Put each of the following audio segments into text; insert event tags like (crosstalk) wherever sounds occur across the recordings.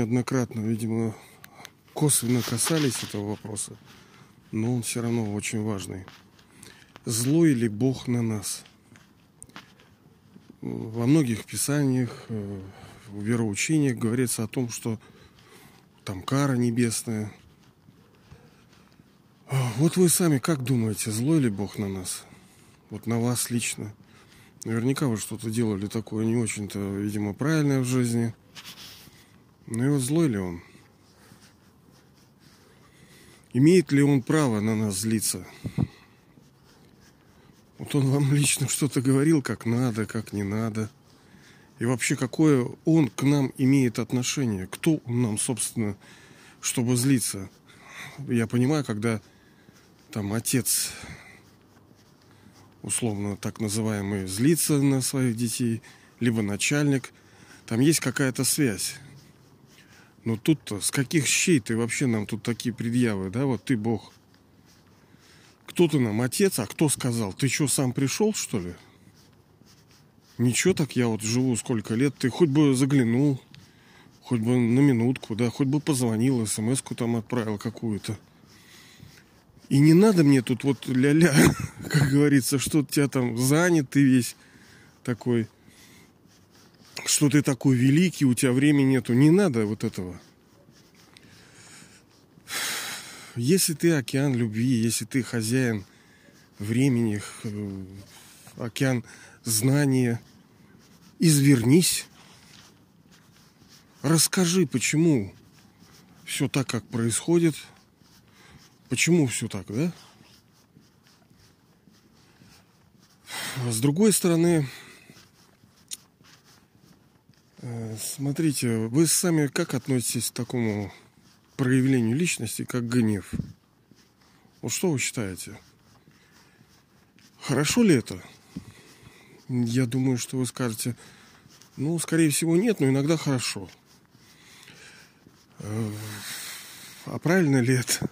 неоднократно, видимо, косвенно касались этого вопроса, но он все равно очень важный. Злой ли Бог на нас? Во многих писаниях, э, в вероучениях говорится о том, что там кара небесная. Вот вы сами как думаете, злой ли Бог на нас? Вот на вас лично. Наверняка вы что-то делали такое не очень-то, видимо, правильное в жизни. Ну и вот злой ли он? Имеет ли он право на нас злиться? Вот он вам лично что-то говорил, как надо, как не надо. И вообще, какое он к нам имеет отношение? Кто он нам, собственно, чтобы злиться? Я понимаю, когда там отец, условно так называемый, злится на своих детей, либо начальник, там есть какая-то связь. Но тут-то с каких щей ты вообще нам тут такие предъявы, да? Вот ты Бог. Кто ты нам, отец? А кто сказал? Ты что, сам пришел, что ли? Ничего так я вот живу сколько лет. Ты хоть бы заглянул, хоть бы на минутку, да, хоть бы позвонил, смс-ку там отправил какую-то. И не надо мне тут вот ля-ля, (laughs) как говорится, что у тебя там занят ты весь такой, что ты такой великий, у тебя времени нету. Не надо вот этого. Если ты океан любви, если ты хозяин времени, э, океан знания, извернись. Расскажи, почему все так, как происходит. Почему все так, да? С другой стороны, э, смотрите, вы сами как относитесь к такому проявлению личности, как гнев. Вот что вы считаете? Хорошо ли это? Я думаю, что вы скажете, ну, скорее всего, нет, но иногда хорошо. А правильно ли это?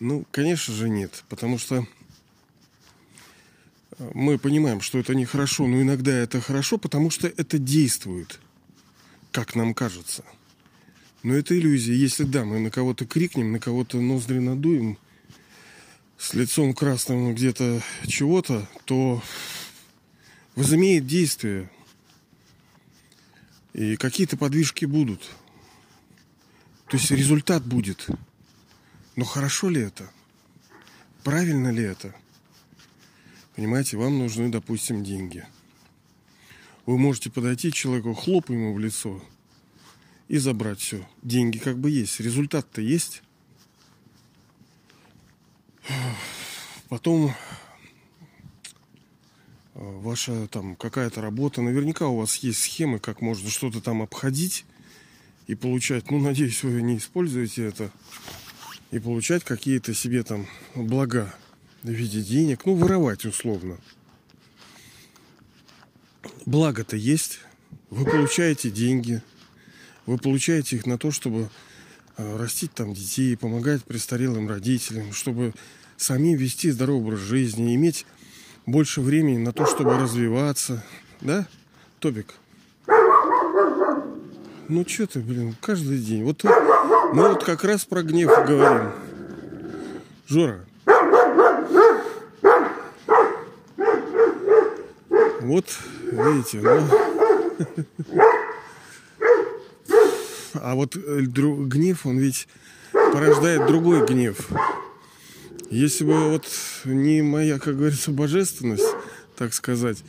Ну, конечно же, нет, потому что мы понимаем, что это нехорошо, но иногда это хорошо, потому что это действует, как нам кажется – но это иллюзия. Если да, мы на кого-то крикнем, на кого-то ноздри надуем, с лицом красным где-то чего-то, то возымеет действие. И какие-то подвижки будут. То есть результат будет. Но хорошо ли это? Правильно ли это? Понимаете, вам нужны, допустим, деньги. Вы можете подойти к человеку, хлоп ему в лицо – и забрать все. Деньги как бы есть, результат-то есть. Потом э, ваша там какая-то работа, наверняка у вас есть схемы, как можно что-то там обходить и получать, ну, надеюсь, вы не используете это, и получать какие-то себе там блага в виде денег, ну, воровать условно. Благо-то есть, вы получаете деньги – вы получаете их на то, чтобы э, растить там детей, помогать престарелым родителям, чтобы самим вести здоровый образ жизни, иметь больше времени на то, чтобы развиваться. Да, Тобик? Ну что ты, блин, каждый день. Вот мы вот как раз про гнев говорим. Жора. Вот, видите, ну... А вот э, гнев, он ведь порождает другой гнев. Если бы вот не моя, как говорится, божественность, так сказать,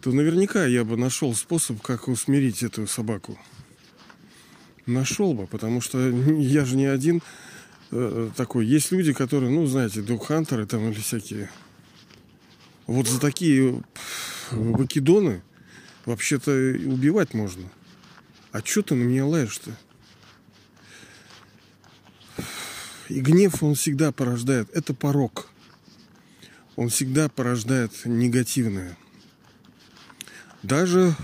то наверняка я бы нашел способ, как усмирить эту собаку. Нашел бы, потому что я же не один э, такой. Есть люди, которые, ну, знаете, духантеры там или всякие. Вот за такие выкидоны вообще-то убивать можно. А что ты на меня лаешь-то? И гнев он всегда порождает. Это порог. Он всегда порождает негативное. Даже,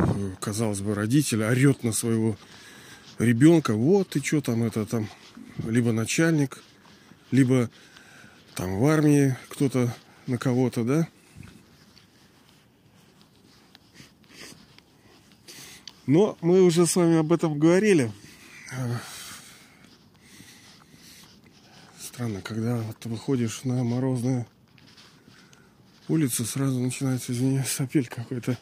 казалось бы, родитель орет на своего ребенка, вот ты что там, это там, либо начальник, либо там в армии кто-то на кого-то, да? Но мы уже с вами об этом говорили – странно, когда ты выходишь на морозную улицу, сразу начинается, извиняюсь, сопель какой-то.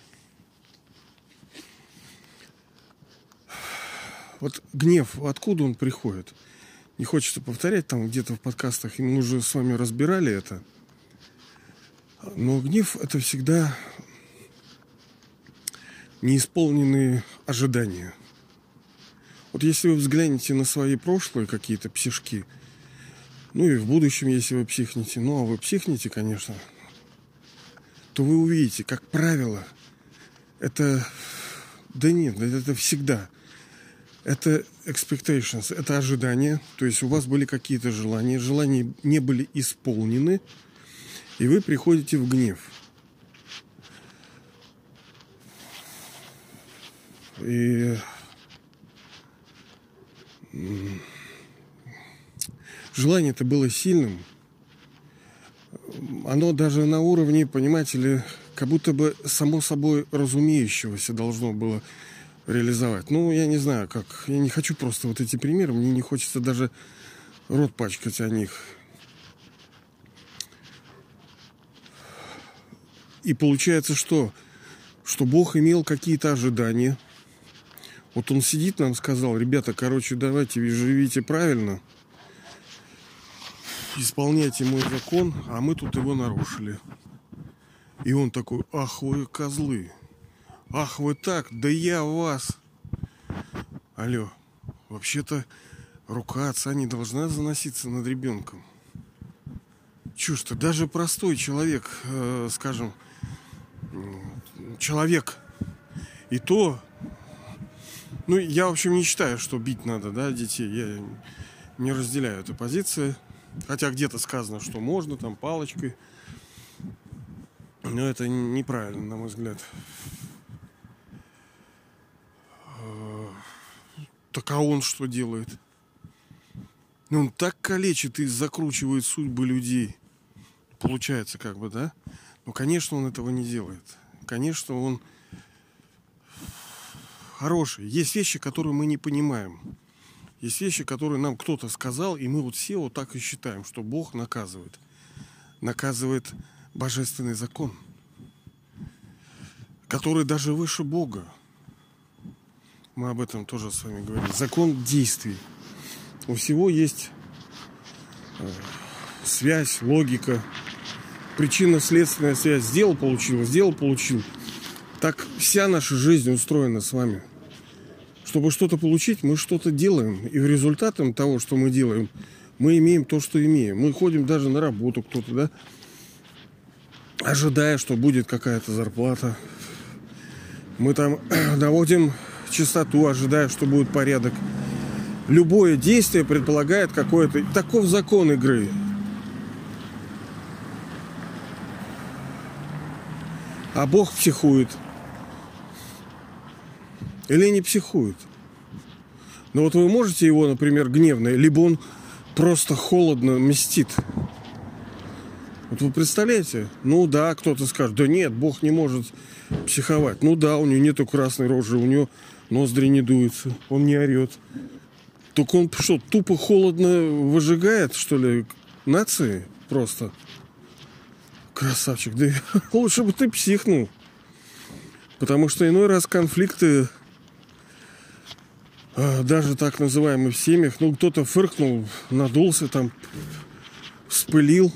Вот гнев, откуда он приходит? Не хочется повторять там где-то в подкастах, мы уже с вами разбирали это. Но гнев это всегда неисполненные ожидания. Вот если вы взглянете на свои прошлые какие-то псишки, ну и в будущем, если вы психнете, ну а вы психнете, конечно, то вы увидите, как правило, это... Да нет, это всегда – это expectations, это ожидания. То есть у вас были какие-то желания, желания не были исполнены, и вы приходите в гнев. И желание это было сильным. Оно даже на уровне, понимаете ли, как будто бы само собой разумеющегося должно было реализовать. Ну, я не знаю, как. Я не хочу просто вот эти примеры. Мне не хочется даже рот пачкать о них. И получается, что? Что Бог имел какие-то ожидания. Вот он сидит нам сказал, ребята, короче, давайте живите правильно. Исполняйте мой закон, а мы тут его нарушили. И он такой, ах вы козлы. Ах, вы так, да я вас. Алло, вообще-то рука отца не должна заноситься над ребенком. Чушь-то, даже простой человек, э, скажем, человек, и то, ну, я, в общем, не считаю, что бить надо, да, детей. Я не разделяю эту позицию. Хотя где-то сказано, что можно, там, палочкой. Но это неправильно, на мой взгляд. Так а он что делает? Ну, он так калечит и закручивает судьбы людей. Получается, как бы, да? Но, конечно, он этого не делает. Конечно, он хороший. Есть вещи, которые мы не понимаем. Есть вещи, которые нам кто-то сказал, и мы вот все вот так и считаем, что Бог наказывает. Наказывает божественный закон, который даже выше Бога. Мы об этом тоже с вами говорили. Закон действий. У всего есть э, связь, логика, причинно-следственная связь. Сделал, получил, сделал, получил. Так вся наша жизнь устроена с вами. Чтобы что-то получить, мы что-то делаем. И в результатом того, что мы делаем, мы имеем то, что имеем. Мы ходим даже на работу кто-то, да, ожидая, что будет какая-то зарплата. Мы там (clears throat) наводим чистоту, ожидая, что будет порядок. Любое действие предполагает какое-то... Таков закон игры. А Бог психует. Или не психует. Но вот вы можете его, например, гневно, либо он просто холодно мстит. Вот вы представляете? Ну да, кто-то скажет, да нет, Бог не может психовать. Ну да, у него нету красной рожи, у него ноздри не дуются, он не орет. Только он что, тупо холодно выжигает, что ли, нации просто? Красавчик, да (laughs) лучше бы ты психнул. Потому что иной раз конфликты, даже так называемые в семьях, ну кто-то фыркнул, надулся там, вспылил.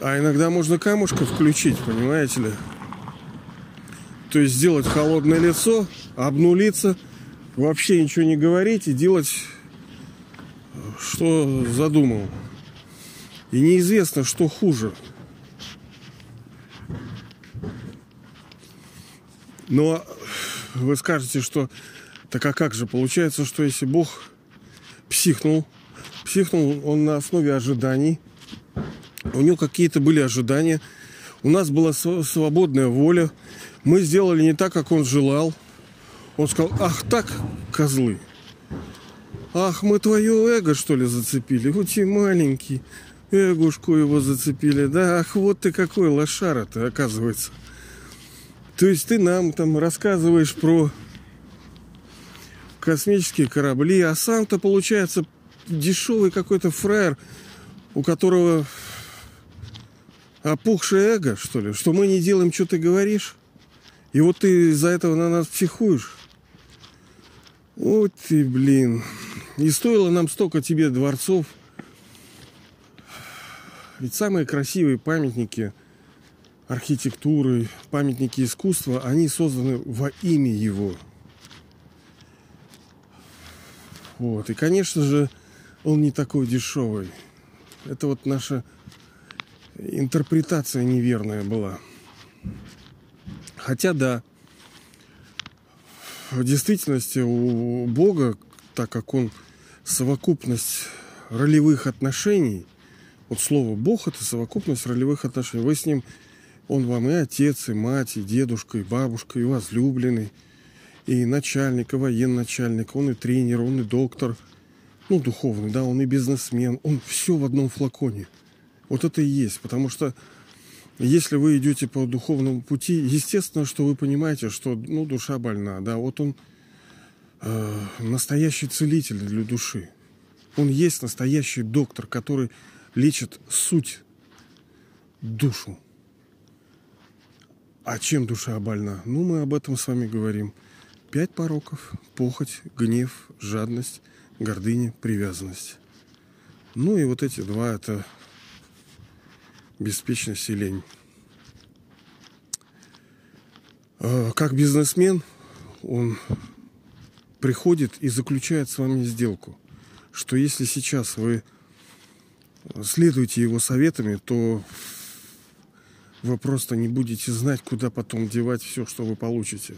А иногда можно камушка включить, понимаете ли? То есть сделать холодное лицо, обнулиться, вообще ничего не говорить и делать, что задумал. И неизвестно, что хуже. Но вы скажете, что так а как же получается, что если Бог психнул, психнул он на основе ожиданий, у него какие-то были ожидания, у нас была свободная воля, мы сделали не так, как он желал. Он сказал, ах так, козлы. Ах, мы твое эго, что ли, зацепили? Вот и маленький. Эгушку его зацепили. Да, ах, вот ты какой лошара-то, оказывается. То есть ты нам там рассказываешь про космические корабли, а сам-то получается дешевый какой-то фраер, у которого опухшее эго, что ли, что мы не делаем, что ты говоришь. И вот ты из-за этого на нас психуешь. Вот ты, блин. И стоило нам столько тебе дворцов. Ведь самые красивые памятники архитектуры, памятники искусства, они созданы во имя его. Вот. И, конечно же, он не такой дешевый. Это вот наша интерпретация неверная была. Хотя да, в действительности у Бога, так как он совокупность ролевых отношений, вот слово Бог это совокупность ролевых отношений. Вы с ним, он вам и отец, и мать, и дедушка, и бабушка, и возлюбленный, и начальник, и военачальник, он и тренер, он и доктор, ну, духовный, да, он и бизнесмен, он все в одном флаконе. Вот это и есть, потому что если вы идете по духовному пути, естественно, что вы понимаете, что ну, душа больна, да, вот он э, настоящий целитель для души. Он есть настоящий доктор, который лечит суть, душу. А чем душа больна? Ну, мы об этом с вами говорим. Пять пороков. Похоть, гнев, жадность, гордыня, привязанность. Ну и вот эти два – это беспечность и лень. А, как бизнесмен он приходит и заключает с вами сделку, что если сейчас вы следуете его советами, то вы просто не будете знать, куда потом девать все, что вы получите.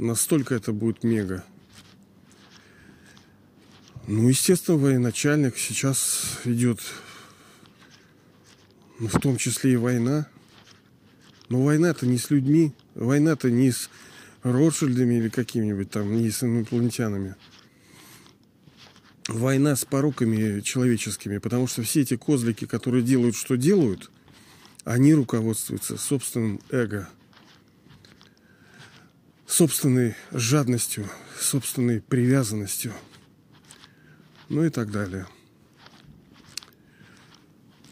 Настолько это будет мега. Ну, естественно, военачальник сейчас идет ну, в том числе и война. Но война-то не с людьми, война-то не с Ротшильдами или какими-нибудь там, не с инопланетянами. Война с пороками человеческими, потому что все эти козлики, которые делают, что делают, они руководствуются собственным эго, собственной жадностью, собственной привязанностью, ну и так далее.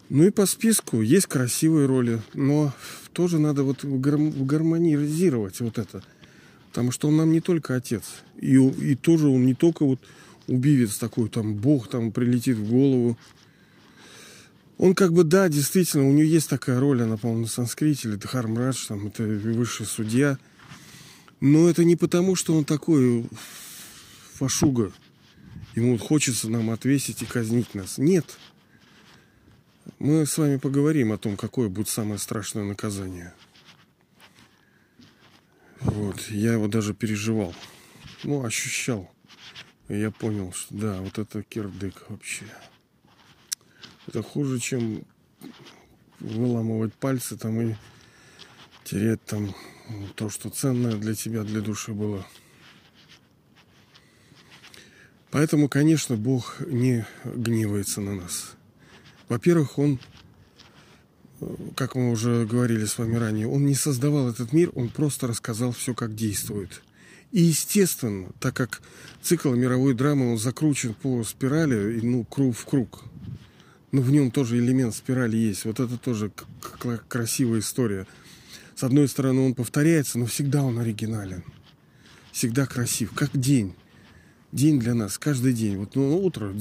Ну и по списку есть красивые роли, но тоже надо вот гармонизировать вот это. Потому что он нам не только отец. И, и тоже он не только вот убивец такой, там, бог там прилетит в голову. Он как бы, да, действительно, у него есть такая роль, она, по-моему, на санскрите, или Дхармрадж, там, это высший судья. Но это не потому, что он такой фашуга. Ему вот хочется нам отвесить и казнить нас. Нет. Мы с вами поговорим о том, какое будет самое страшное наказание. Вот, я его даже переживал. Ну, ощущал. И я понял, что да, вот это кирдык вообще. Это хуже, чем выламывать пальцы там и терять там то, что ценное для тебя, для души было. Поэтому, конечно, Бог не гневается на нас. Во-первых, он, как мы уже говорили с вами ранее, он не создавал этот мир, он просто рассказал все, как действует. И естественно, так как цикл мировой драмы, он закручен по спирали, ну, круг в круг. Но в нем тоже элемент спирали есть. Вот это тоже красивая история. С одной стороны, он повторяется, но всегда он оригинален. Всегда красив, как день. День для нас, каждый день. Вот ну, утро,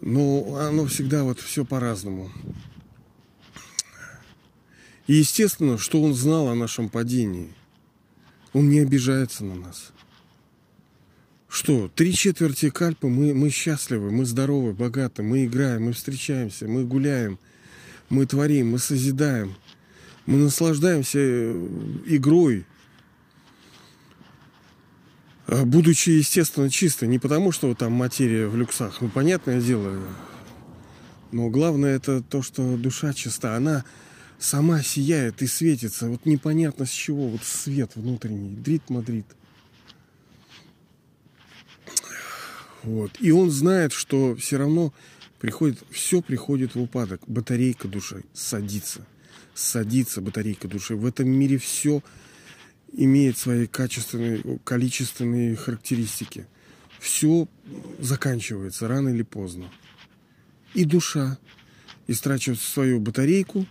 но оно всегда вот все по-разному. И естественно, что он знал о нашем падении. Он не обижается на нас. Что, три четверти кальпы мы, мы счастливы, мы здоровы, богаты, мы играем, мы встречаемся, мы гуляем, мы творим, мы созидаем, мы наслаждаемся э, игрой, а, будучи, естественно, чисто. Не потому, что там материя в люксах, ну, понятное дело. Но главное это то, что душа чиста. Она сама сияет и светится. Вот непонятно с чего. Вот свет внутренний. Дрит Мадрид. Вот. И он знает, что все равно приходит, все приходит в упадок. Батарейка души садится. Садится батарейка души. В этом мире все имеет свои качественные, количественные характеристики. Все заканчивается рано или поздно. И душа, истрачивает свою батарейку,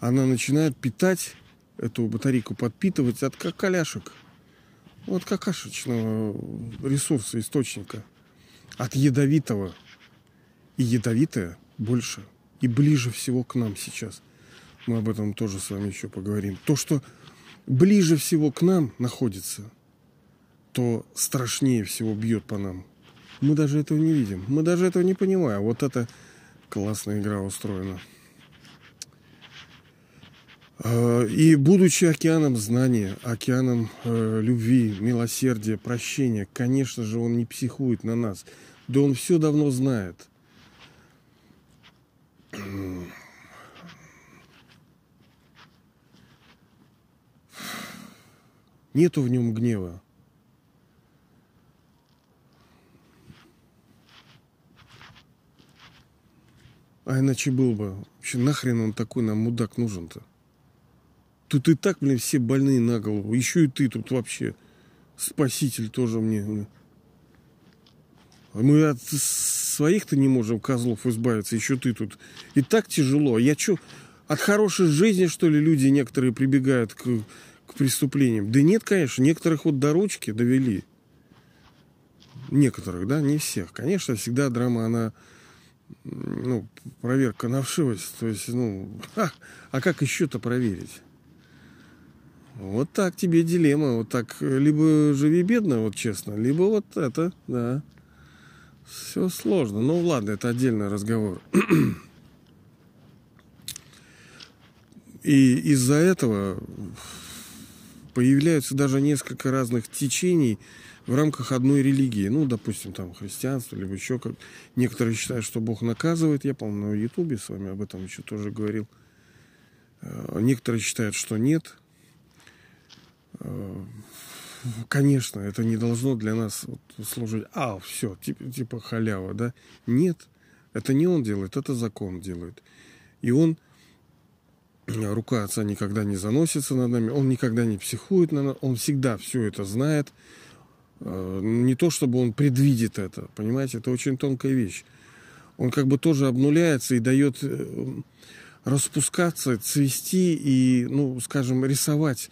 она начинает питать эту батарейку, подпитывать от какаляшек. Вот какашечного ресурса, источника. От ядовитого. И ядовитое больше и ближе всего к нам сейчас. Мы об этом тоже с вами еще поговорим. То, что ближе всего к нам находится, то страшнее всего бьет по нам. Мы даже этого не видим. Мы даже этого не понимаем. Вот это классная игра устроена. А, и будучи океаном знания, океаном э, любви, милосердия, прощения, конечно же, он не психует на нас. Да он все давно знает. Нету в нем гнева. А иначе был бы. Вообще нахрен он такой нам мудак нужен-то? Тут и так, блин, все больные на голову. Еще и ты тут вообще. Спаситель тоже мне. Мы от своих-то не можем козлов избавиться, еще ты тут. И так тяжело. Я что, от хорошей жизни, что ли, люди некоторые прибегают к, к преступлениям? Да нет, конечно, некоторых вот до ручки довели. Некоторых, да, не всех. Конечно, всегда драма, она, ну, проверка на вшивость. То есть, ну, (laughs) а, а как еще-то проверить? Вот так тебе дилемма. Вот так либо живи бедно, вот честно, либо вот это, да. Все сложно. Ну ладно, это отдельный разговор. (clears throat) И из-за этого появляются даже несколько разных течений в рамках одной религии. Ну, допустим, там христианство, либо еще как. Некоторые считают, что Бог наказывает. Я, по-моему, на Ютубе с вами об этом еще тоже говорил. Э, некоторые считают, что нет. Э, конечно, это не должно для нас служить, а, все, типа, типа халява, да? Нет, это не он делает, это закон делает. И он, рука отца никогда не заносится над нами, он никогда не психует на нас, он всегда все это знает. Э, не то, чтобы он предвидит это, понимаете, это очень тонкая вещь. Он как бы тоже обнуляется и дает э, распускаться, цвести и, ну, скажем, рисовать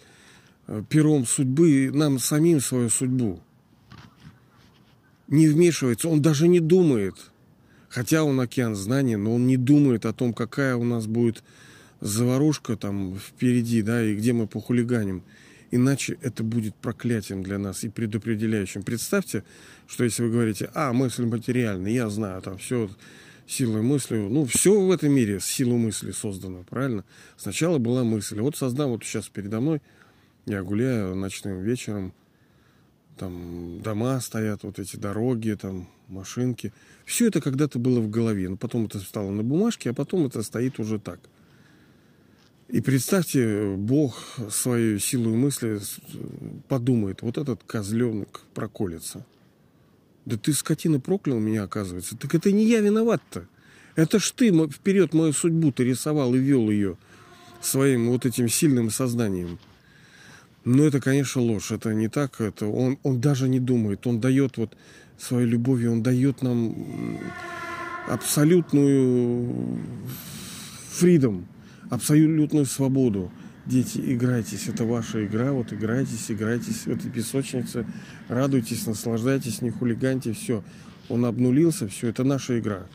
Э, пером судьбы нам самим свою судьбу. Не вмешивается, он даже не думает. Хотя он океан знаний, но он не думает о том, какая у нас будет заварушка там впереди, да, и где мы похулиганим. Иначе это будет проклятием для нас и предопределяющим. Представьте, что если вы говорите, а, мысль материальная, я знаю, там все силой мысли, ну, все в этом мире с силой мысли создано, правильно? Сначала была мысль. Вот создам вот сейчас передо мной я гуляю ночным вечером, там дома стоят, вот эти дороги, там машинки. Все это когда-то было в голове, но потом это стало на бумажке, а потом это стоит уже так. И представьте, Бог свою силу мысли подумает, вот этот козленок проколется. Да ты, скотина, проклял меня, оказывается. Так это не я виноват-то. Это ж ты вперед мою судьбу ты рисовал и вел ее своим вот этим сильным сознанием. Но это, конечно, ложь. Это не так. Это он, он даже не думает. Он дает вот своей любовью, он дает нам абсолютную фридом, абсолютную свободу. Дети, играйтесь, это ваша игра, вот играйтесь, играйтесь этой песочнице, радуйтесь, наслаждайтесь, не хулиганьте, все. Он обнулился, все, это наша игра.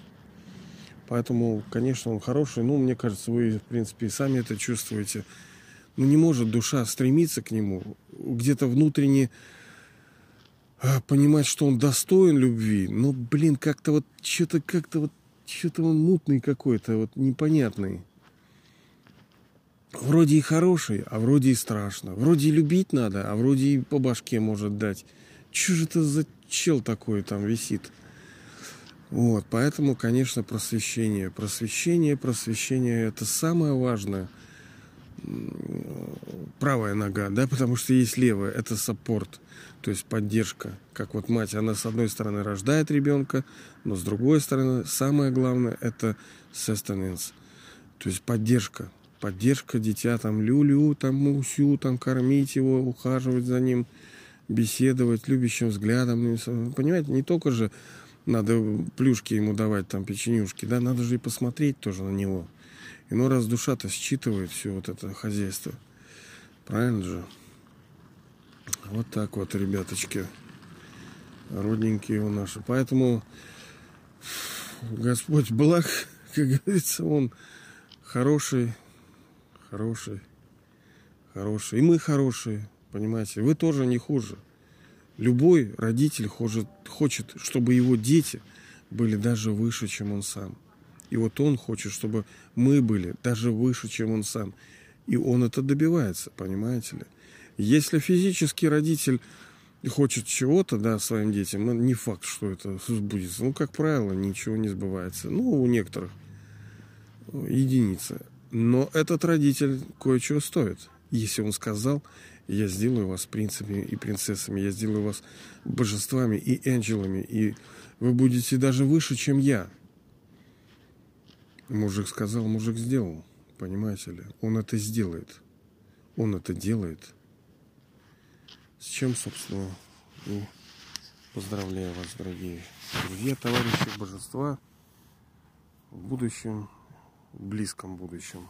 Поэтому, конечно, он хороший. Ну, мне кажется, вы, в принципе, и сами это чувствуете. Ну не может душа стремиться к нему, где-то внутренне а, понимать, что он достоин любви. Но, блин, как-то вот что-то как-то вот что-то он мутный какой-то, вот непонятный. Вроде и хороший, а вроде и страшно. Вроде и любить надо, а вроде и по башке может дать. Что же это за чел такой там висит? Вот, поэтому, конечно, просвещение. Просвещение, просвещение – это самое важное – правая нога, да, потому что есть левая, это саппорт, то есть поддержка. Как вот мать, она с одной стороны рождает ребенка, но с другой стороны самое главное это sustenance, то есть поддержка. Поддержка дитя, там люлю, там мусю, там кормить его, ухаживать за ним, беседовать любящим взглядом. Понимаете, не только же надо плюшки ему давать, там, печенюшки, да, надо же и посмотреть тоже на него. И ну раз душа-то считывает все вот это хозяйство. Правильно же? Вот так вот, ребяточки. Родненькие у наши. Поэтому Господь благ, (laughs) как говорится, Он хороший, хороший, хороший. И мы хорошие, понимаете. Вы тоже не хуже. Любой родитель хочет, хочет, чтобы его дети были даже выше, чем он сам. И вот он хочет, чтобы мы были даже выше, чем он сам. И он это добивается, понимаете ли. Если физический родитель хочет чего-то, да, своим детям, ну, не факт, что это сбудется. Ну, как правило, ничего не сбывается. Ну, у некоторых единицы. Но этот родитель кое-чего стоит. Если он сказал, я сделаю вас принцами и принцессами, я сделаю вас божествами и ангелами, и вы будете даже выше, чем я. Мужик сказал, мужик сделал. Понимаете ли? Он это сделает. Он это делает. С чем, собственно, и поздравляю вас, дорогие друзья, товарищи божества в будущем, близком будущем.